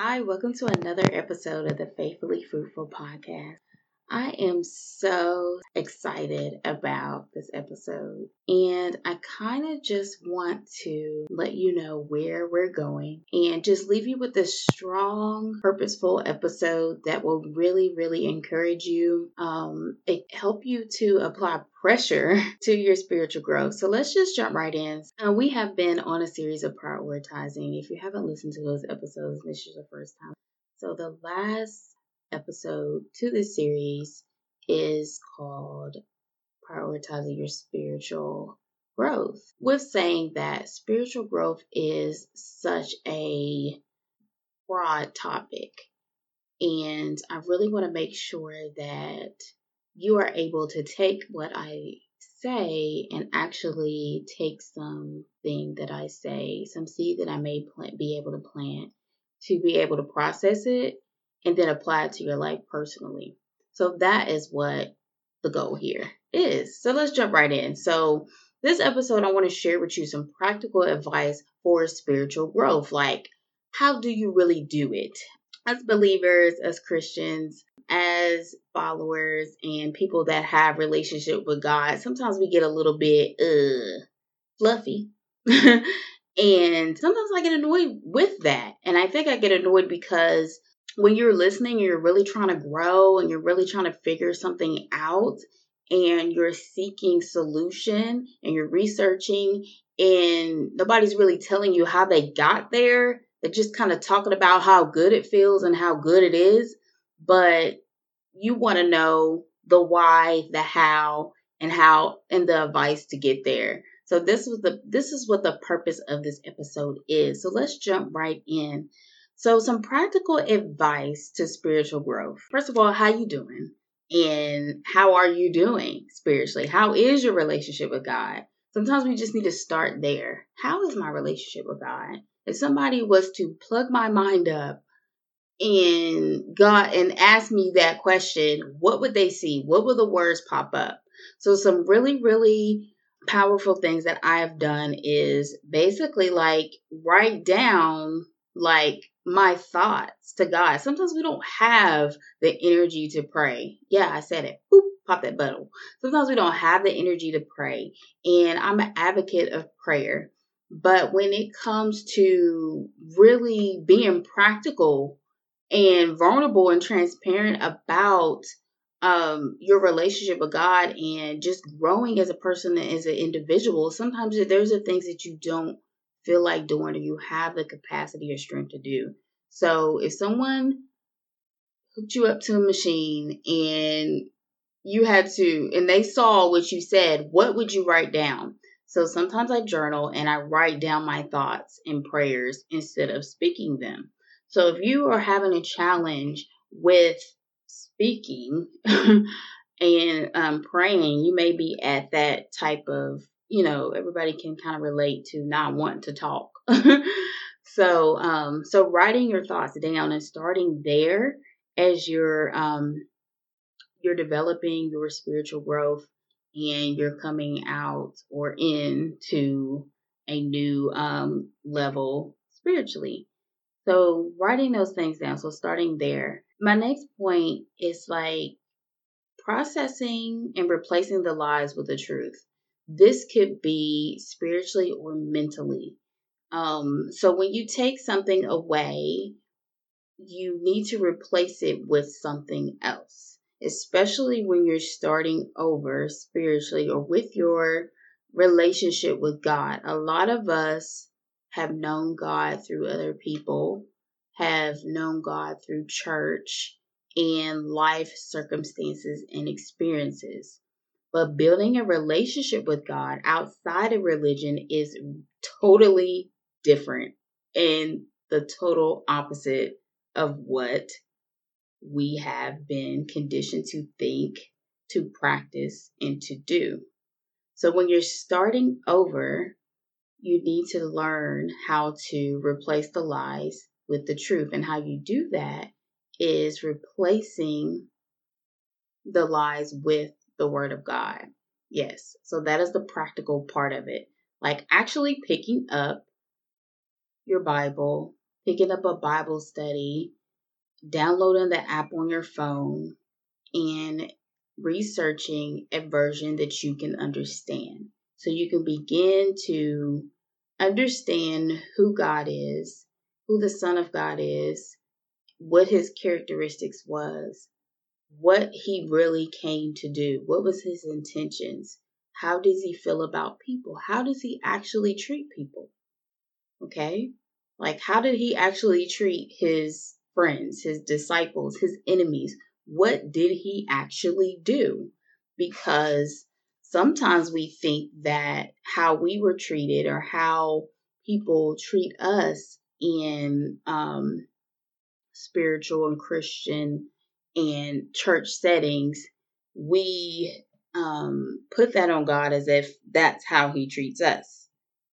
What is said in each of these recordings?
Hi, welcome to another episode of the Faithfully Fruitful podcast. I am so excited about this episode, and I kind of just want to let you know where we're going and just leave you with this strong, purposeful episode that will really, really encourage you, um, help you to apply pressure to your spiritual growth. So let's just jump right in. Uh, we have been on a series of prioritizing. If you haven't listened to those episodes, this is your first time. So the last episode to this series is called Prioritizing Your Spiritual Growth, with saying that spiritual growth is such a broad topic. And I really want to make sure that you are able to take what I say and actually take something that I say, some seed that I may plant, be able to plant, to be able to process it and then apply it to your life personally. So that is what the goal here is. So let's jump right in. So this episode, I want to share with you some practical advice for spiritual growth. Like, how do you really do it? As believers, as Christians, as followers, and people that have relationship with God, sometimes we get a little bit uh fluffy. and sometimes I get annoyed with that. And I think I get annoyed because when you're listening, you're really trying to grow and you're really trying to figure something out and you're seeking solution and you're researching and nobody's really telling you how they got there. They're just kind of talking about how good it feels and how good it is, but you want to know the why, the how, and how and the advice to get there. So this was the this is what the purpose of this episode is. So let's jump right in. So some practical advice to spiritual growth. First of all, how you doing? And how are you doing spiritually? How is your relationship with God? Sometimes we just need to start there. How is my relationship with God? If somebody was to plug my mind up and God and ask me that question, what would they see? What will the words pop up? So some really, really powerful things that I have done is basically like write down like my thoughts to God. Sometimes we don't have the energy to pray. Yeah, I said it. Boop, pop that button. Sometimes we don't have the energy to pray. And I'm an advocate of prayer. But when it comes to really being practical and vulnerable and transparent about um, your relationship with God and just growing as a person as an individual, sometimes there's the things that you don't feel like doing or you have the capacity or strength to do. So if someone hooked you up to a machine and you had to, and they saw what you said, what would you write down? So sometimes I journal and I write down my thoughts and prayers instead of speaking them. So if you are having a challenge with speaking and um, praying, you may be at that type of you know, everybody can kind of relate to not wanting to talk. so, um, so writing your thoughts down and starting there as you're, um, you're developing your spiritual growth and you're coming out or into a new um, level spiritually. So, writing those things down. So, starting there. My next point is like processing and replacing the lies with the truth. This could be spiritually or mentally. Um, so when you take something away, you need to replace it with something else, especially when you're starting over spiritually or with your relationship with God. A lot of us have known God through other people, have known God through church and life circumstances and experiences. But building a relationship with God outside of religion is totally different and the total opposite of what we have been conditioned to think, to practice, and to do. So when you're starting over, you need to learn how to replace the lies with the truth. And how you do that is replacing the lies with the Word of God. Yes, so that is the practical part of it. Like actually picking up your Bible, picking up a Bible study, downloading the app on your phone, and researching a version that you can understand. So you can begin to understand who God is, who the Son of God is, what his characteristics was, what he really came to do, what was his intentions, how does he feel about people, how does he actually treat people? Okay? Like, how did he actually treat his friends, his disciples, his enemies? What did he actually do? Because sometimes we think that how we were treated or how people treat us in um, spiritual and Christian and church settings, we um, put that on God as if that's how He treats us.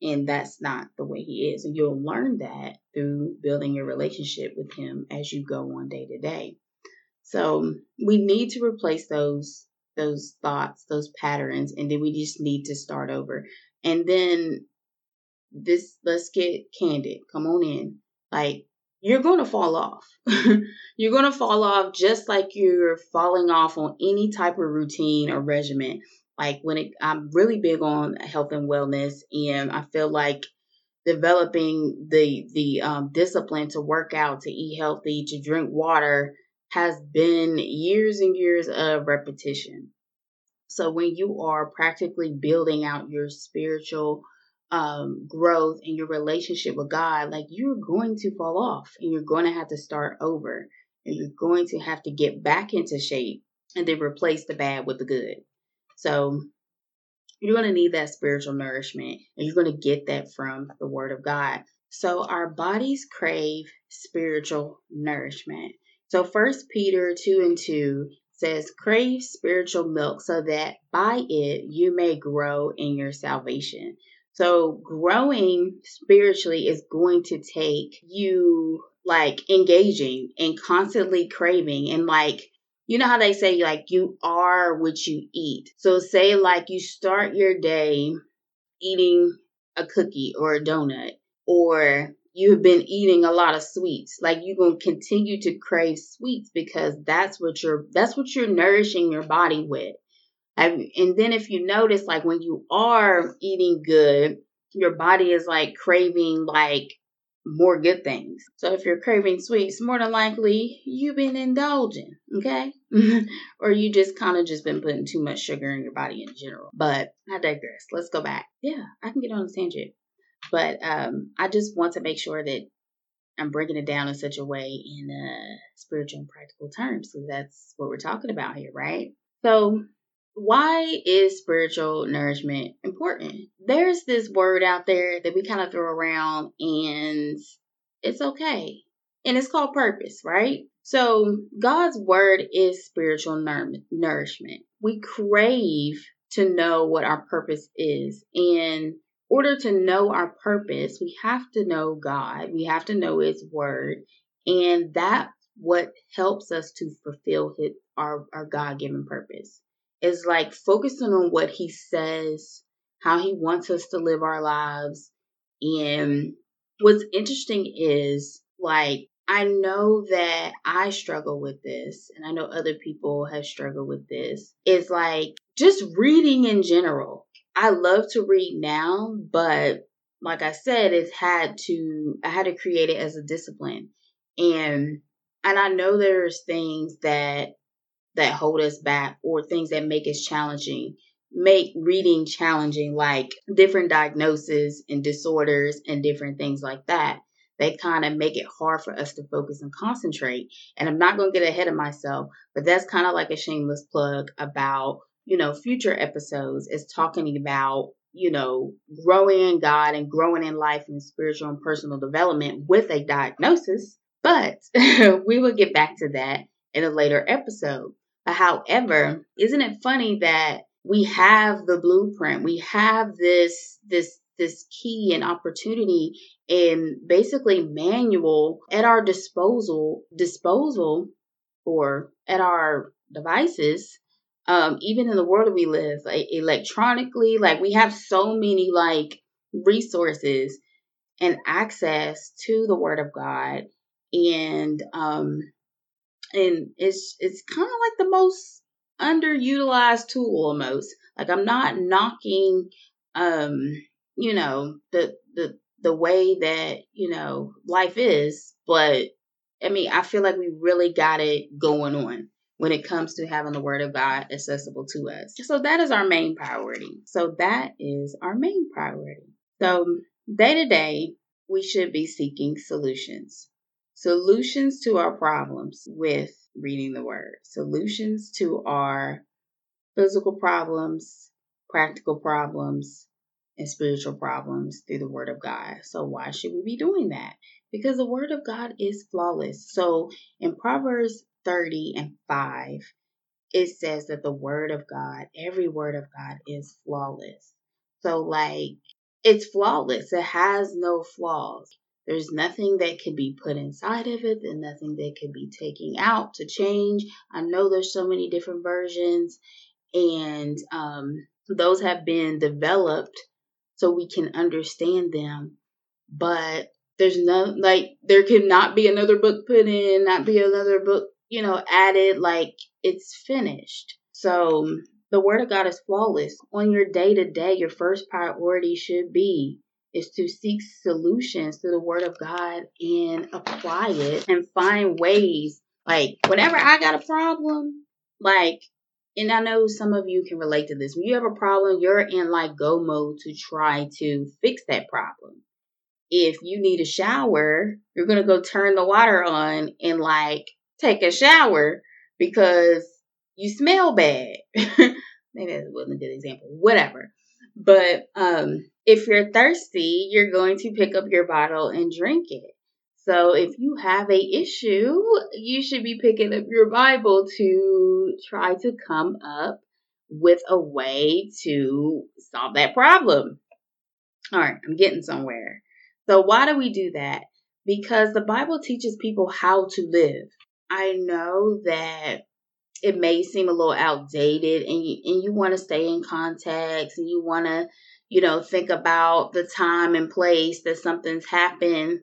And that's not the way He is. And you'll learn that through building your relationship with Him as you go on day to day. So we need to replace those those thoughts, those patterns, and then we just need to start over. And then this let's get candid. Come on in. Like you're going to fall off. you're going to fall off just like you're falling off on any type of routine or regimen. Like when it, I'm really big on health and wellness, and I feel like developing the the um, discipline to work out, to eat healthy, to drink water has been years and years of repetition. So when you are practically building out your spiritual um, growth in your relationship with God, like you're going to fall off and you're going to have to start over and you're going to have to get back into shape and then replace the bad with the good. So you're going to need that spiritual nourishment and you're going to get that from the Word of God. So our bodies crave spiritual nourishment. So First Peter 2 and 2 says, Crave spiritual milk so that by it you may grow in your salvation. So growing spiritually is going to take you like engaging and constantly craving and like you know how they say like you are what you eat. So say like you start your day eating a cookie or a donut or you've been eating a lot of sweets like you're going to continue to crave sweets because that's what you're that's what you're nourishing your body with and then if you notice, like when you are eating good, your body is like craving like more good things. So if you're craving sweets, more than likely you've been indulging, okay? or you just kind of just been putting too much sugar in your body in general. But I digress. Let's go back. Yeah, I can get on a tangent. But um, I just want to make sure that I'm breaking it down in such a way in uh, spiritual and practical terms. So that's what we're talking about here, right? So why is spiritual nourishment important? There's this word out there that we kind of throw around and it's okay. And it's called purpose, right? So God's word is spiritual nourishment. We crave to know what our purpose is. And in order to know our purpose, we have to know God. We have to know his word. And that's what helps us to fulfill his, our, our God given purpose is like focusing on what he says, how he wants us to live our lives. And what's interesting is like, I know that I struggle with this, and I know other people have struggled with this. Is like just reading in general. I love to read now, but like I said, it's had to I had to create it as a discipline. And and I know there's things that that hold us back or things that make us challenging make reading challenging like different diagnoses and disorders and different things like that they kind of make it hard for us to focus and concentrate. And i'm not going to get ahead of myself but that's kind of like a shameless plug about you know future episodes is talking about you know growing in god and growing in life and spiritual and personal development with a diagnosis. But we will get back to that in a later episode However, isn't it funny that we have the blueprint, we have this this this key and opportunity and basically manual at our disposal disposal or at our devices um, even in the world that we live like electronically. Like we have so many like resources and access to the Word of God, and um, and it's it's kind of like the most underutilized tool almost. Like I'm not knocking, um, you know, the the the way that you know life is, but I mean, I feel like we really got it going on when it comes to having the Word of God accessible to us. So that is our main priority. So that is our main priority. So day to day, we should be seeking solutions. Solutions to our problems with reading the Word. Solutions to our physical problems, practical problems, and spiritual problems through the Word of God. So, why should we be doing that? Because the Word of God is flawless. So, in Proverbs 30 and 5, it says that the Word of God, every Word of God, is flawless. So, like, it's flawless, it has no flaws. There's nothing that could be put inside of it and nothing that could be taken out to change. I know there's so many different versions, and um, those have been developed so we can understand them. But there's no like there cannot be another book put in, not be another book, you know, added. Like it's finished. So the word of God is flawless. On your day to day, your first priority should be is to seek solutions to the word of God and apply it and find ways. Like whenever I got a problem, like and I know some of you can relate to this. When you have a problem, you're in like go mode to try to fix that problem. If you need a shower, you're going to go turn the water on and like take a shower because you smell bad. Maybe that wasn't a good example. Whatever. But um, if you're thirsty, you're going to pick up your bottle and drink it. So if you have a issue, you should be picking up your Bible to try to come up with a way to solve that problem. All right, I'm getting somewhere. So why do we do that? Because the Bible teaches people how to live. I know that it may seem a little outdated and you, and you want to stay in context and you want to, you know, think about the time and place that something's happened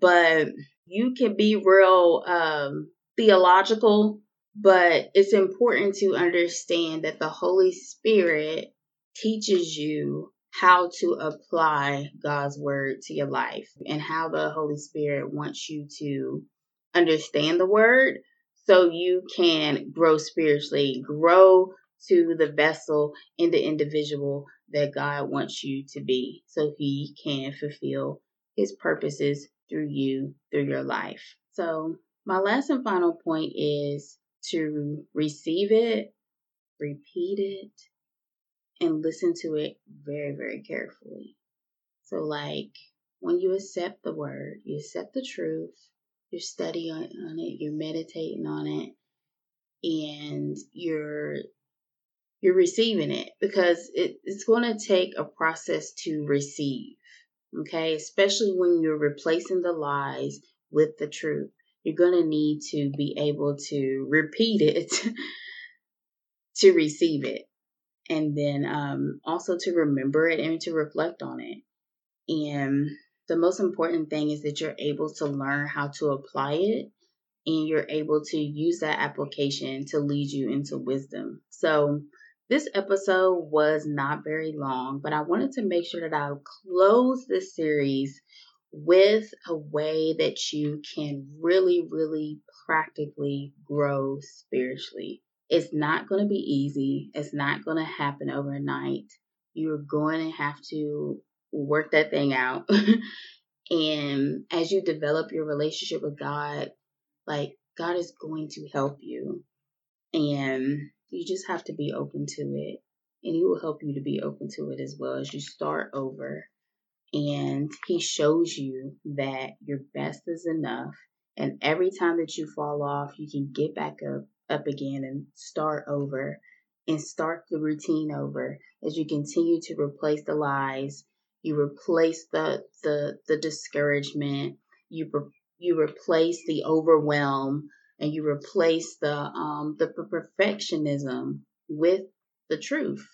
but you can be real um, theological, but it's important to understand that the Holy Spirit teaches you how to apply God's word to your life and how the Holy Spirit wants you to understand the word so you can grow spiritually, grow to the vessel in the individual that God wants you to be so he can fulfill his purposes through you, through your life. So, my last and final point is to receive it, repeat it, and listen to it very, very carefully. So, like when you accept the word, you accept the truth, you're studying on it, you're meditating on it, and you're you're receiving it because it, it's going to take a process to receive. Okay, especially when you're replacing the lies with the truth. You're going to need to be able to repeat it to receive it. And then um, also to remember it and to reflect on it. And the most important thing is that you're able to learn how to apply it and you're able to use that application to lead you into wisdom. So, this episode was not very long, but I wanted to make sure that I close this series with a way that you can really, really practically grow spiritually. It's not going to be easy, it's not going to happen overnight. You're going to have to work that thing out. and as you develop your relationship with God, like God is going to help you. And you just have to be open to it. And He will help you to be open to it as well as you start over. And He shows you that your best is enough. And every time that you fall off, you can get back up, up again and start over and start the routine over as you continue to replace the lies. You replace the the the discouragement. You you replace the overwhelm and you replace the um, the perfectionism with the truth.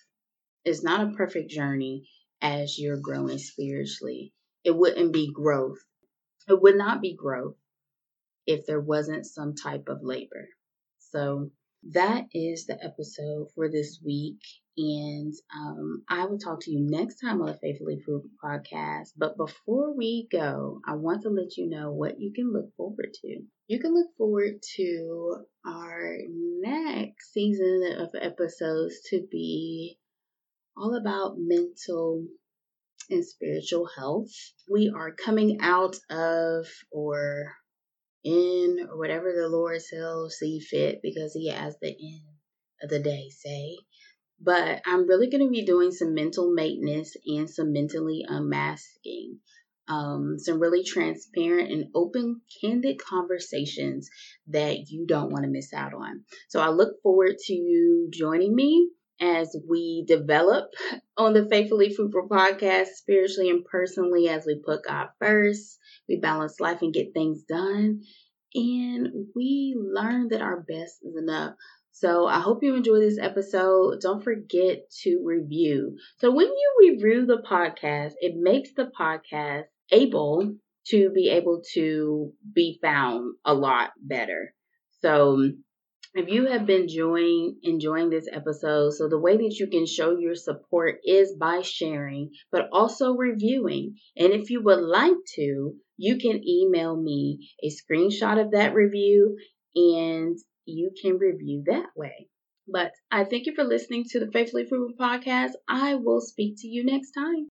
It's not a perfect journey as you're growing spiritually. it wouldn't be growth. It would not be growth if there wasn't some type of labor. So that is the episode for this week. And um, I will talk to you next time on the Faithfully Fruitful podcast. But before we go, I want to let you know what you can look forward to. You can look forward to our next season of episodes to be all about mental and spiritual health. We are coming out of or in or whatever the Lord shall see fit because He has the end of the day say. But I'm really going to be doing some mental maintenance and some mentally unmasking. Um, some really transparent and open, candid conversations that you don't want to miss out on. So I look forward to you joining me as we develop on the Faithfully Fruitful podcast, spiritually and personally, as we put God first, we balance life and get things done, and we learn that our best is enough. So I hope you enjoy this episode. Don't forget to review. So when you review the podcast, it makes the podcast able to be able to be found a lot better. So if you have been enjoying enjoying this episode, so the way that you can show your support is by sharing, but also reviewing. And if you would like to, you can email me a screenshot of that review and you can review that way. But I thank you for listening to the Faithfully Fruitful podcast. I will speak to you next time.